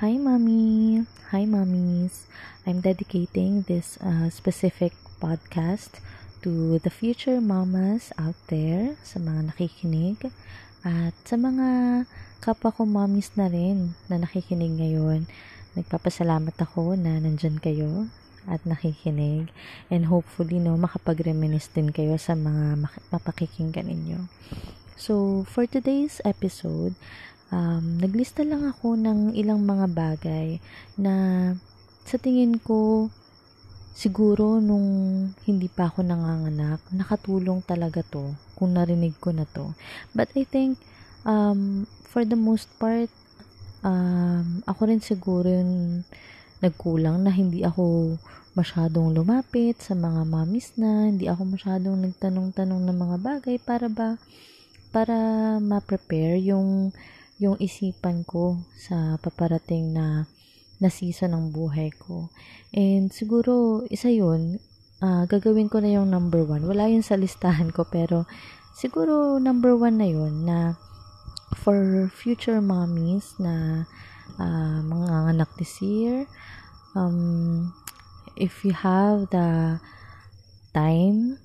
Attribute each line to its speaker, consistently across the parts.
Speaker 1: Hi, mommy. Hi, mommies. I'm dedicating this uh, specific podcast to the future mamas out there, sa mga nakikinig, at sa mga kapwa ko mommies na rin na nakikinig ngayon. Nagpapasalamat ako na nandyan kayo at nakikinig. And hopefully, no, makapag-reminisce din kayo sa mga mapakikinggan ninyo. So, for today's episode, um, naglista lang ako ng ilang mga bagay na sa tingin ko siguro nung hindi pa ako nanganganak, nakatulong talaga to kung narinig ko na to. But I think um, for the most part um, ako rin siguro yung nagkulang na hindi ako masyadong lumapit sa mga mamis na, hindi ako masyadong nagtanong-tanong ng mga bagay para ba para ma-prepare yung yung isipan ko sa paparating na na season ng buhay ko. And siguro, isa yun, uh, gagawin ko na yung number one. Wala yun sa listahan ko, pero siguro number one na yun na for future mommies na uh, mga anak this year, um, if you have the time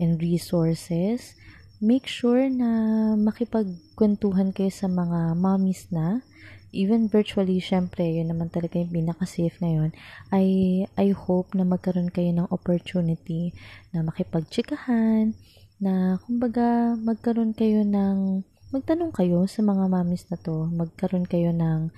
Speaker 1: and resources, make sure na makipagkwentuhan kayo sa mga mommies na. Even virtually, syempre, yun naman talaga yung pinaka-safe ngayon, I, I hope na magkaroon kayo ng opportunity na makipagtsikahan, na kumbaga magkaroon kayo ng, magtanong kayo sa mga mamis na to, magkaroon kayo ng,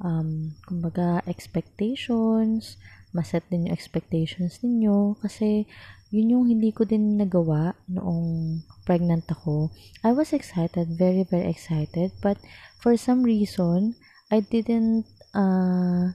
Speaker 1: um, kumbaga, expectations, maset din yung expectations ninyo, kasi yun yung hindi ko din nagawa noong pregnant ako. I was excited, very, very excited. But for some reason, I didn't uh,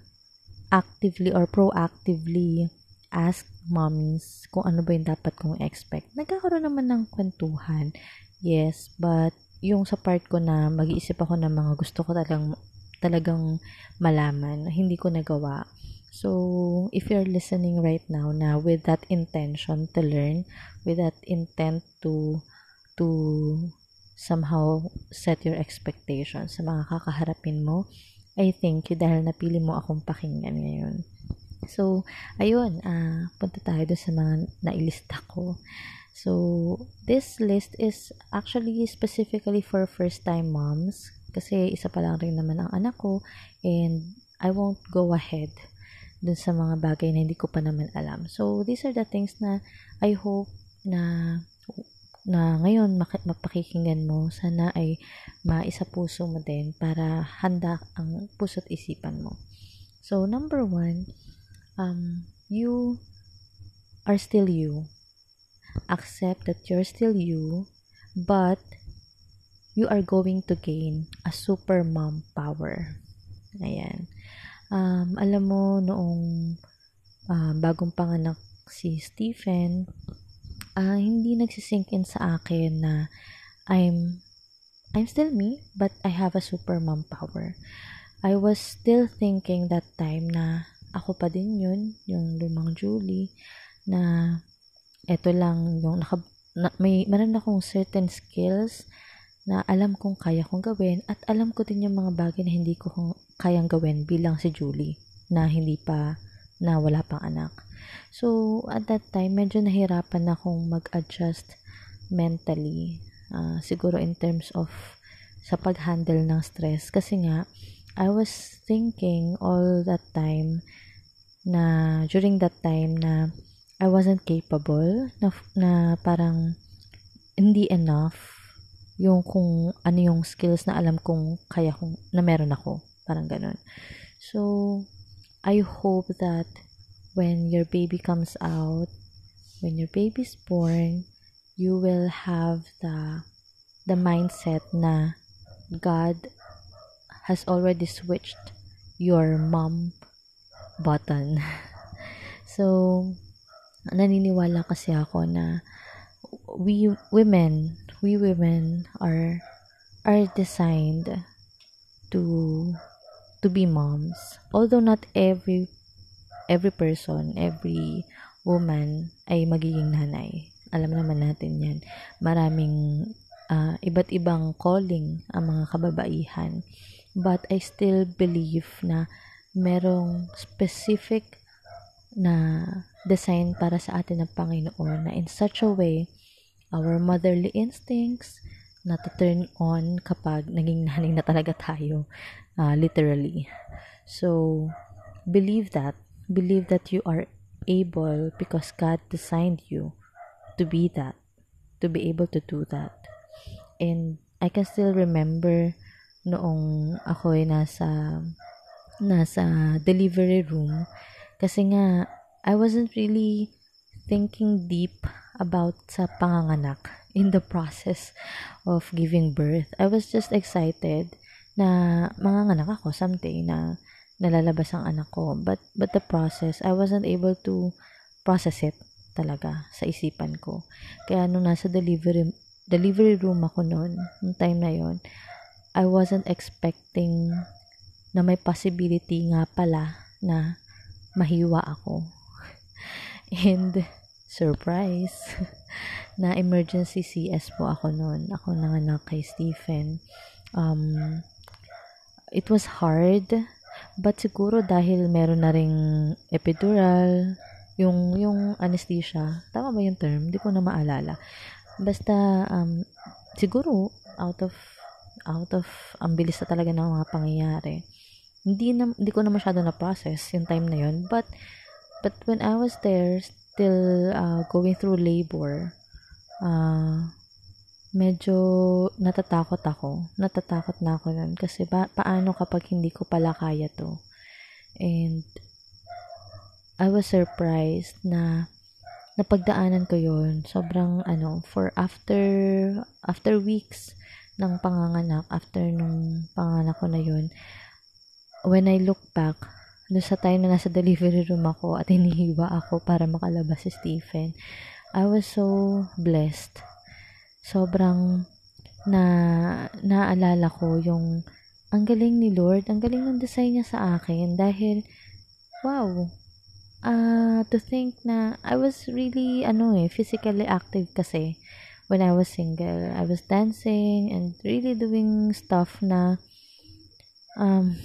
Speaker 1: actively or proactively ask mommies kung ano ba yung dapat kong expect. Nagkakaroon naman ng kwentuhan. Yes, but yung sa part ko na mag-iisip ako ng mga gusto ko talagang talagang malaman, hindi ko nagawa. So, if you're listening right now na with that intention to learn, with that intent to to somehow set your expectations sa mga kakaharapin mo, I thank you dahil napili mo akong pakinggan ngayon. So, ayun, uh, punta tayo doon sa mga nailista ko. So, this list is actually specifically for first-time moms kasi isa pa lang rin naman ang anak ko and I won't go ahead dun sa mga bagay na hindi ko pa naman alam. So, these are the things na I hope na na ngayon mapakikinggan mo, sana ay maisa puso mo din para handa ang puso't isipan mo. So, number one, um, you are still you. Accept that you're still you, but you are going to gain a super mom power. Ayan um, alam mo, noong uh, bagong panganak si Stephen, uh, hindi nagsisink in sa akin na I'm I'm still me, but I have a super mom power. I was still thinking that time na ako pa din yun, yung lumang Julie, na eto lang yung naka, na, may meron akong certain skills na alam kong kaya kong gawin at alam ko din yung mga bagay na hindi ko kayang gawin bilang si Julie na hindi pa na wala pang anak. So, at that time, medyo nahirapan na akong mag-adjust mentally. Uh, siguro in terms of sa pag-handle ng stress. Kasi nga, I was thinking all that time na during that time na I wasn't capable na, na parang hindi enough yung kung ano yung skills na alam kong kaya kong na meron ako parang ganun. So I hope that when your baby comes out when your baby is born you will have the the mindset na God has already switched your mom button. So naniniwala kasi ako na we women we women are are designed to to be moms although not every every person every woman ay magiging nanay. Alam naman natin yan. Maraming uh, iba't ibang calling ang mga kababaihan. But I still believe na merong specific na design para sa atin ng Panginoon na in such a way, our motherly instincts na turn on kapag naging nanay na talaga tayo, uh, literally. So, believe that. Believe that you are able because God designed you to be that, to be able to do that. And I can still remember noong ako ay nasa nasa delivery room kasi nga I wasn't really thinking deep about sa panganganak in the process of giving birth. I was just excited na manganganak ako someday na nalalabas ang anak ko. But, but the process, I wasn't able to process it talaga sa isipan ko. Kaya nung nasa delivery, delivery room ako noon, nung time na yon I wasn't expecting na may possibility nga pala na mahiwa ako. And, surprise, na emergency CS po ako noon. Ako nanganak kay Stephen. Um, it was hard But siguro dahil meron na ring epidural, yung yung anesthesia, tama ba yung term? Hindi ko na maalala. Basta um, siguro out of out of ang bilis na talaga ng mga pangyayari. Hindi na hindi ko na masyado na process yung time na yun. But but when I was there still uh, going through labor, uh, medyo natatakot ako. Natatakot na ako nun. Kasi ba, paano kapag hindi ko pala kaya to? And I was surprised na napagdaanan ko yon Sobrang ano, for after after weeks ng panganganak, after nung panganak ko na yon when I look back, no sa time na nasa delivery room ako at hinihiwa ako para makalabas si Stephen, I was so blessed sobrang na naalala ko yung ang galing ni Lord, ang galing ng design niya sa akin dahil wow. Uh, to think na I was really ano eh physically active kasi when I was single. I was dancing and really doing stuff na um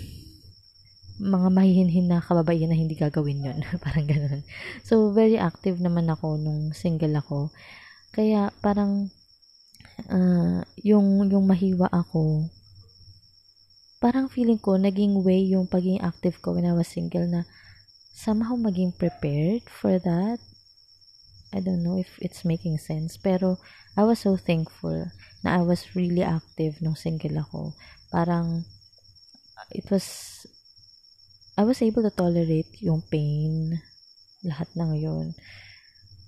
Speaker 1: mga mahihinhin na kababaihan na hindi gagawin yon parang ganun. So, very active naman ako nung single ako. Kaya, parang, uh, yung, yung mahiwa ako, parang feeling ko, naging way yung pagiging active ko when I was single na somehow maging prepared for that. I don't know if it's making sense. Pero, I was so thankful na I was really active nung single ako. Parang, it was, I was able to tolerate yung pain, lahat ng yun.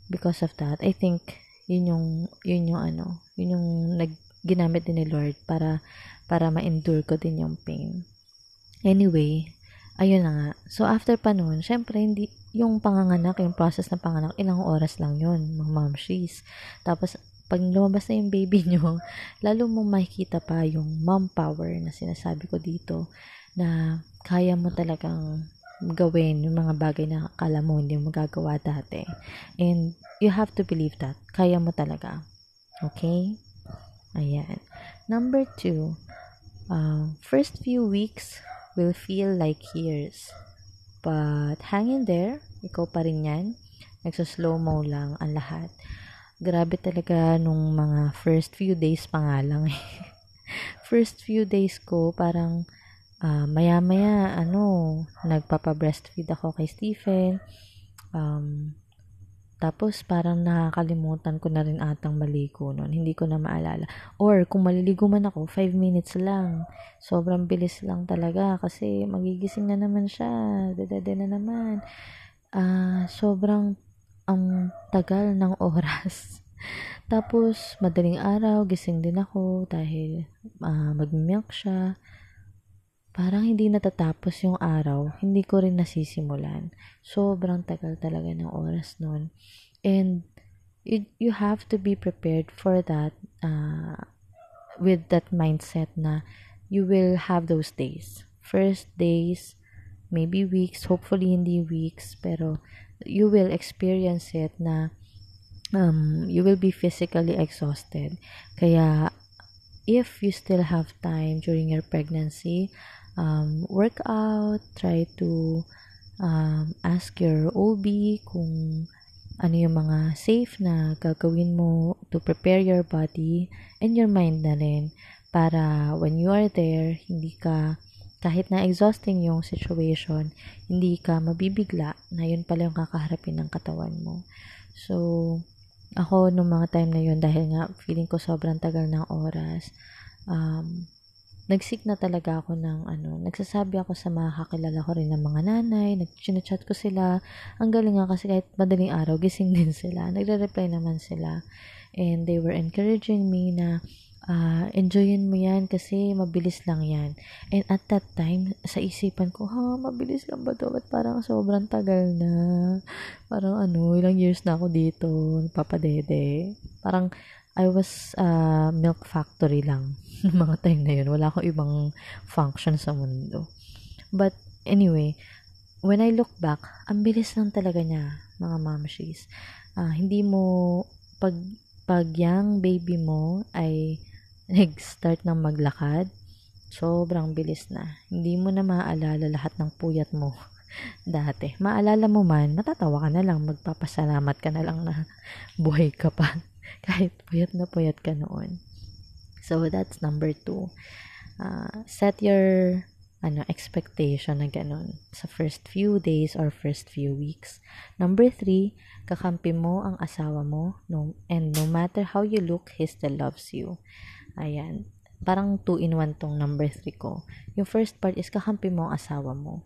Speaker 1: Because of that, I think, yun yung, yun yung ano, yun yung nag, ginamit din ni Lord para, para ma-endure ko din yung pain. Anyway, ayun na nga. So, after pa nun, syempre, hindi, yung panganganak, yung process ng panganak, ilang oras lang yun, mga mamshies. Tapos, pag lumabas na yung baby nyo, lalo mo makikita pa yung mom power na sinasabi ko dito, na kaya mo talagang gawin yung mga bagay na akala mo hindi mo magagawa dati. And you have to believe that. Kaya mo talaga. Okay? Ayan. Number two, uh, first few weeks will feel like years. But hang in there. Ikaw pa rin yan. Nagsa-slow mo lang ang lahat. Grabe talaga nung mga first few days pa nga lang eh. first few days ko, parang uh, maya-maya, ano, nagpapa-breastfeed ako kay Stephen. Um, tapos, parang nakakalimutan ko na rin atang maligo noon. Hindi ko na maalala. Or, kung maliligo man ako, 5 minutes lang. Sobrang bilis lang talaga kasi magigising na naman siya. Dadada na naman. Uh, sobrang ang tagal ng oras. Tapos, madaling araw, gising din ako dahil uh, mag-milk siya parang hindi natatapos yung araw, hindi ko rin nasisimulan. Sobrang tagal talaga ng oras nun. And you, you have to be prepared for that uh, with that mindset na you will have those days. First days, maybe weeks, hopefully hindi weeks, pero you will experience it na um, you will be physically exhausted. Kaya, if you still have time during your pregnancy, um, work out, try to um, ask your OB kung ano yung mga safe na gagawin mo to prepare your body and your mind na rin para when you are there, hindi ka kahit na exhausting yung situation, hindi ka mabibigla na yun pala yung kakaharapin ng katawan mo. So, ako nung mga time na yun, dahil nga feeling ko sobrang tagal ng oras, um, nagsik na talaga ako ng ano, nagsasabi ako sa mga kakilala ko rin ng mga nanay, nag-chat ko sila. Ang galing nga kasi kahit madaling araw, gising din sila. Nagre-reply naman sila. And they were encouraging me na uh, enjoyin mo yan kasi mabilis lang yan. And at that time, sa isipan ko, ha, mabilis lang ba to? Ba't parang sobrang tagal na? Parang ano, ilang years na ako dito, papadede. Parang, I was uh, milk factory lang mga time na yun. Wala akong ibang function sa mundo. But anyway, when I look back, ang bilis lang talaga niya, mga mamshies. Uh, hindi mo, pag, pag young baby mo ay nag-start ng maglakad, sobrang bilis na. Hindi mo na maaalala lahat ng puyat mo dati. Maalala mo man, matatawa ka na lang, magpapasalamat ka na lang na buhay ka pa. kahit puyat na puyat ka noon. So, that's number two. Uh, set your ano, expectation na ganun sa first few days or first few weeks. Number three, kakampi mo ang asawa mo no, and no matter how you look, he still loves you. Ayan. Parang two in one tong number three ko. Yung first part is kakampi mo ang asawa mo.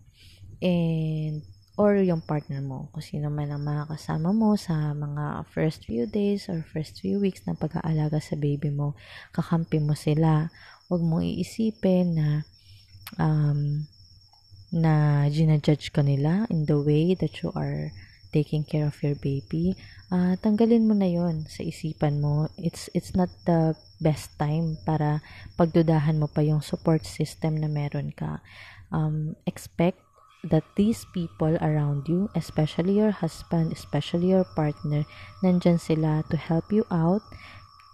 Speaker 1: And or yung partner mo, kung sino man ang makakasama mo sa mga first few days or first few weeks na pag-aalaga sa baby mo, kakampi mo sila. Huwag mong iisipin na um, na ginajudge ka nila in the way that you are taking care of your baby. Uh, tanggalin mo na yon sa isipan mo. It's, it's not the best time para pagdudahan mo pa yung support system na meron ka. Um, expect that these people around you, especially your husband, especially your partner, nandyan sila to help you out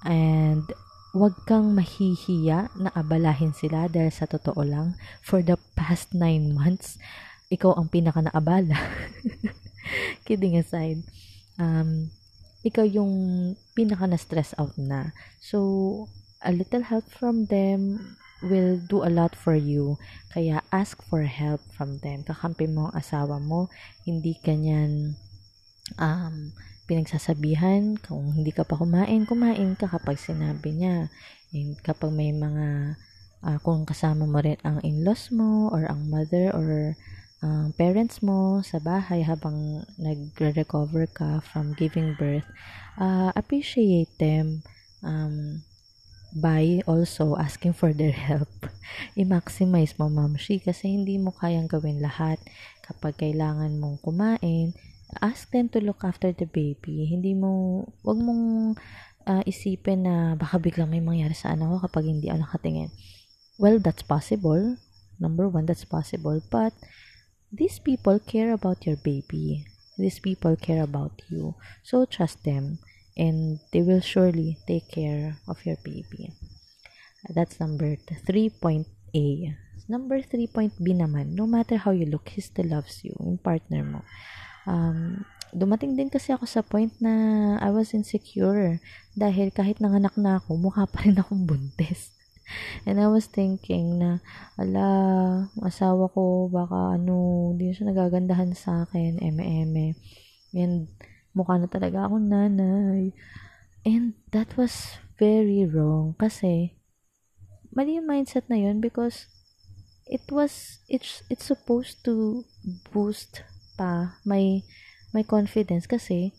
Speaker 1: and wag kang mahihiya na abalahin sila dahil sa totoo lang, for the past nine months, ikaw ang pinaka naabala. Kidding aside. Um, ikaw yung pinaka na-stress out na. So, a little help from them will do a lot for you. Kaya ask for help from them. Kakampi mo ang asawa mo, hindi kanyan um, pinagsasabihan. Kung hindi ka pa kumain, kumain ka kapag sinabi niya. And kapag may mga, uh, kung kasama mo rin ang in-laws mo or ang mother or ang uh, parents mo sa bahay habang nagre-recover ka from giving birth, uh, appreciate them. Um, by also asking for their help. I-maximize mo, Ma'am Shi, kasi hindi mo kayang gawin lahat. Kapag kailangan mong kumain, ask them to look after the baby. Hindi mo, wag mong uh, isipin na baka biglang may mangyari sa anak ko kapag hindi ako nakatingin. Well, that's possible. Number one, that's possible. But, these people care about your baby. These people care about you. So, trust them and they will surely take care of your baby. That's number 3.A. Number 3.B naman, no matter how you look, he still loves you, yung partner mo. Um, dumating din kasi ako sa point na I was insecure dahil kahit nanganak na ako, mukha pa rin akong buntis. And I was thinking na, ala, asawa ko, baka ano, hindi siya nagagandahan sa akin, eme-eme. And mukha na talaga akong nanay. And that was very wrong kasi mali yung mindset na yun because it was it's it's supposed to boost pa my my confidence kasi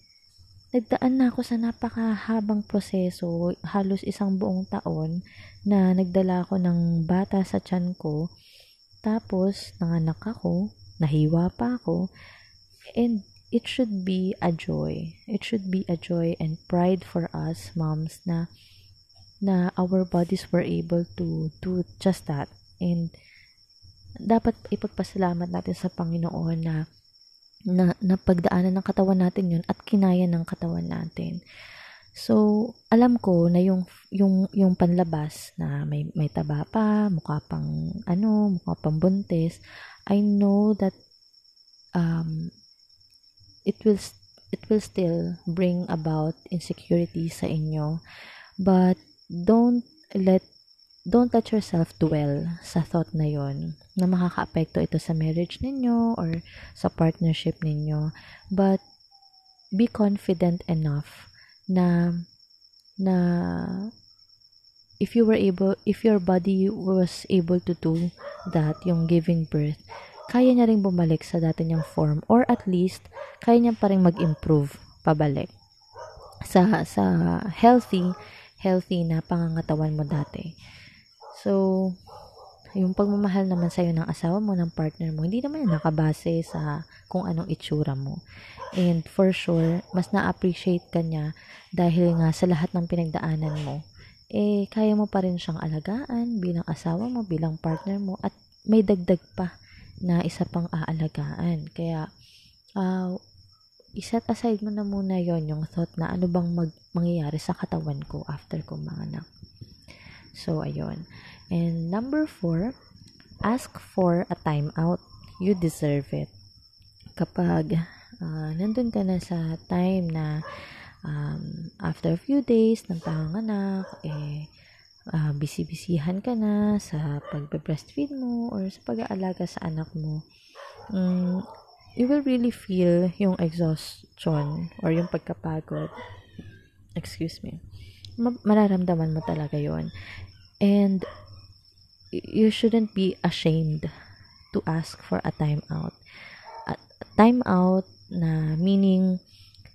Speaker 1: nagdaan na ako sa napakahabang proseso, halos isang buong taon na nagdala ako ng bata sa tiyan ko. Tapos, nanganak ako, nahiwa pa ako, and it should be a joy. It should be a joy and pride for us moms na na our bodies were able to do just that. And dapat ipagpasalamat natin sa Panginoon na na napagdaanan ng katawan natin yun at kinaya ng katawan natin. So, alam ko na yung yung yung panlabas na may may taba pa, mukha pang ano, mukha pang buntis, I know that um it will it will still bring about insecurity sa inyo. But don't let don't let yourself dwell sa thought na yon na makakaapekto ito sa marriage ninyo or sa partnership ninyo. But be confident enough na na if you were able if your body was able to do that yung giving birth kaya niya ring bumalik sa dati niyang form or at least kaya niya pa rin mag-improve pabalik sa sa healthy healthy na pangangatawan mo dati so yung pagmamahal naman sa'yo ng asawa mo, ng partner mo, hindi naman yan nakabase sa kung anong itsura mo. And for sure, mas na-appreciate ka niya dahil nga sa lahat ng pinagdaanan mo, eh, kaya mo pa rin siyang alagaan bilang asawa mo, bilang partner mo, at may dagdag pa na isa pang aalagaan. Kaya, uh, iset aside mo na muna yon yung thought na ano bang mag- mangyayari sa katawan ko after ko manganak. So, ayun. And number four, ask for a timeout. You deserve it. Kapag uh, nandun ka na sa time na um, after a few days ng panganak, eh, uh, busy-busyhan ka na sa pagbe-breastfeed mo or sa pag-aalaga sa anak mo, um, you will really feel yung exhaustion or yung pagkapagod. Excuse me. Ma- mararamdaman mo talaga yon And you shouldn't be ashamed to ask for a timeout. A timeout na meaning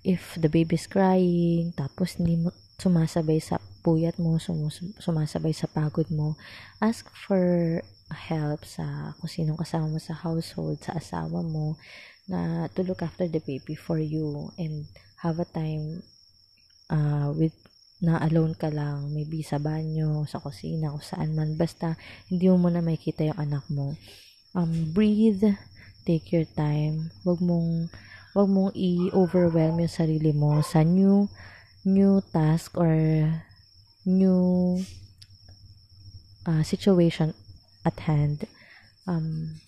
Speaker 1: if the baby is crying, tapos hindi mo sumasabay sa puyat mo, sumus- sumasabay sa pagod mo, ask for help sa kung sinong kasama mo sa household, sa asawa mo, na to look after the baby for you and have a time uh, with na alone ka lang, maybe sa banyo, sa kusina, o saan man. Basta, hindi mo muna makikita yung anak mo. Um, breathe, take your time. Wag mong, wag mong i-overwhelm yung sarili mo sa new, new task or new uh, situation at hand. Um,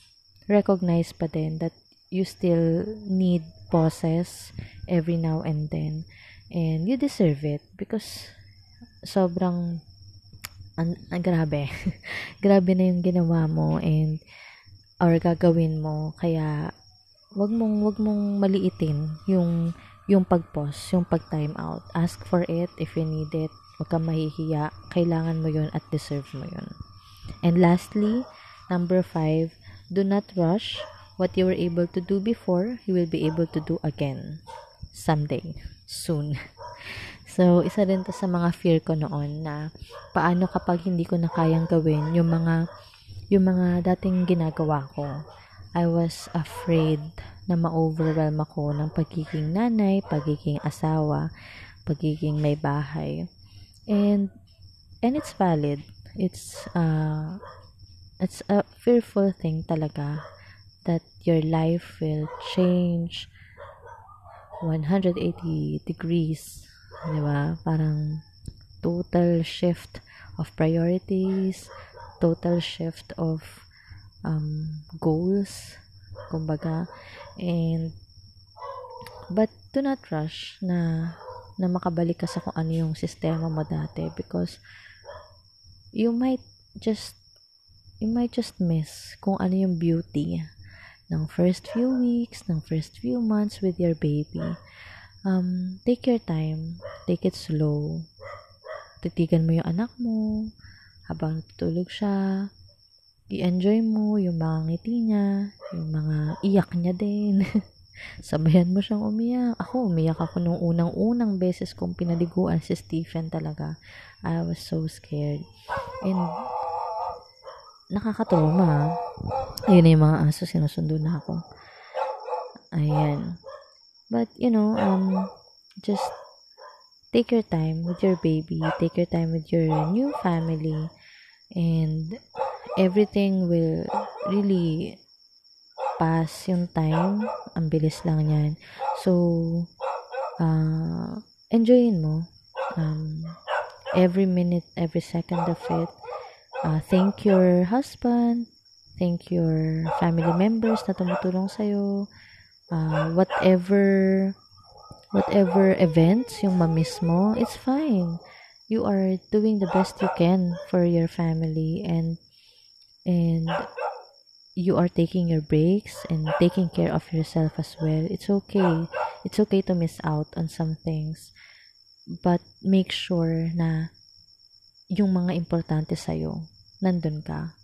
Speaker 1: recognize pa din that you still need pauses every now and then And you deserve it because sobrang an, an grabe. grabe na yung ginawa mo and or gagawin mo kaya wag mong wag mong maliitin yung yung pag-pause, yung pag-time out. Ask for it if you need it. Huwag kang mahihiya. Kailangan mo yun at deserve mo yun. And lastly, number five, do not rush. What you were able to do before, you will be able to do again someday soon. So, isa rin to sa mga fear ko noon na paano kapag hindi ko na kayang gawin yung mga yung mga dating ginagawa ko. I was afraid na ma-overwhelm ako ng pagiging nanay, pagiging asawa, pagiging may bahay. And and it's valid. It's uh it's a fearful thing talaga that your life will change 180 degrees, 'di ba? Parang total shift of priorities, total shift of um, goals, kumbaga. And but do not rush na na makabalik ka sa kung ano yung sistema mo dati because you might just you might just miss kung ano yung beauty ng first few weeks, ng first few months with your baby. Um, take your time. Take it slow. Titigan mo yung anak mo habang natutulog siya. I-enjoy mo yung mga ngiti niya, yung mga iyak niya din. Sabayan mo siyang umiyak. Ako, umiyak ako nung unang-unang beses kong pinaliguan si Stephen talaga. I was so scared. And nakakatrauma. Ayun na yung mga aso, sinusundo na ako. Ayan. But, you know, um, just take your time with your baby, take your time with your new family, and everything will really pass yung time. Ang bilis lang yan. So, uh, enjoyin mo. um, every minute, every second of it. Uh, thank your husband, thank your family members na tumutulong sa'yo. Uh, whatever, whatever events yung mamiss mo, it's fine. You are doing the best you can for your family and and you are taking your breaks and taking care of yourself as well. It's okay. It's okay to miss out on some things. But make sure na yung mga importante sa'yo, nandun ka.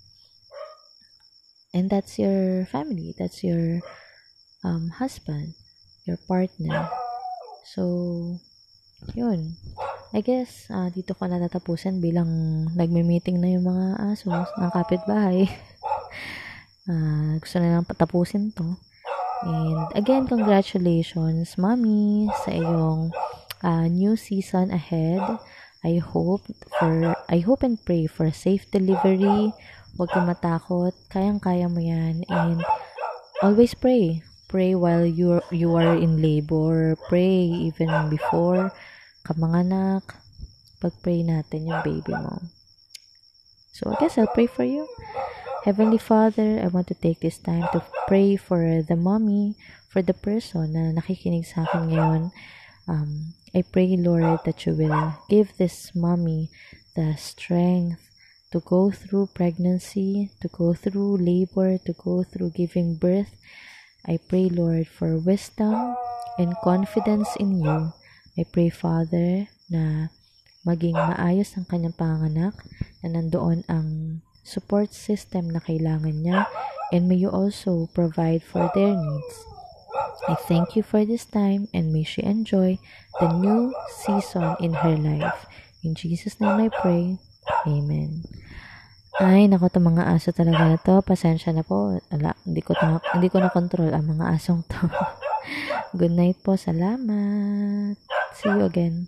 Speaker 1: And that's your family. That's your um, husband, your partner. So, yun. I guess, uh, dito ko natatapusin bilang nagme-meeting na yung mga aso ng kapitbahay. uh, gusto na lang patapusin to. And again, congratulations, mommy, sa iyong uh, new season ahead. I hope for I hope and pray for safe delivery. Huwag kang matakot. Kayang-kaya mo 'yan and always pray. Pray while you you are in labor. Pray even before ka manganak. Pag-pray natin yung baby mo. So I guess I'll pray for you. Heavenly Father, I want to take this time to pray for the mommy, for the person na nakikinig sa akin ngayon. Um, I pray, Lord, that you will give this mommy the strength to go through pregnancy, to go through labor, to go through giving birth. I pray, Lord, for wisdom and confidence in you. I pray, Father, na maging maayos ang kanyang panganak, na nandoon ang support system na kailangan niya, and may you also provide for their needs. I thank you for this time and may she enjoy the new season in her life. In Jesus' name I pray. Amen. Ay, nako to mga aso talaga na to. Pasensya na po. Ala, hindi ko na, hindi ko na control ang mga asong to. Good night po. Salamat. See you again.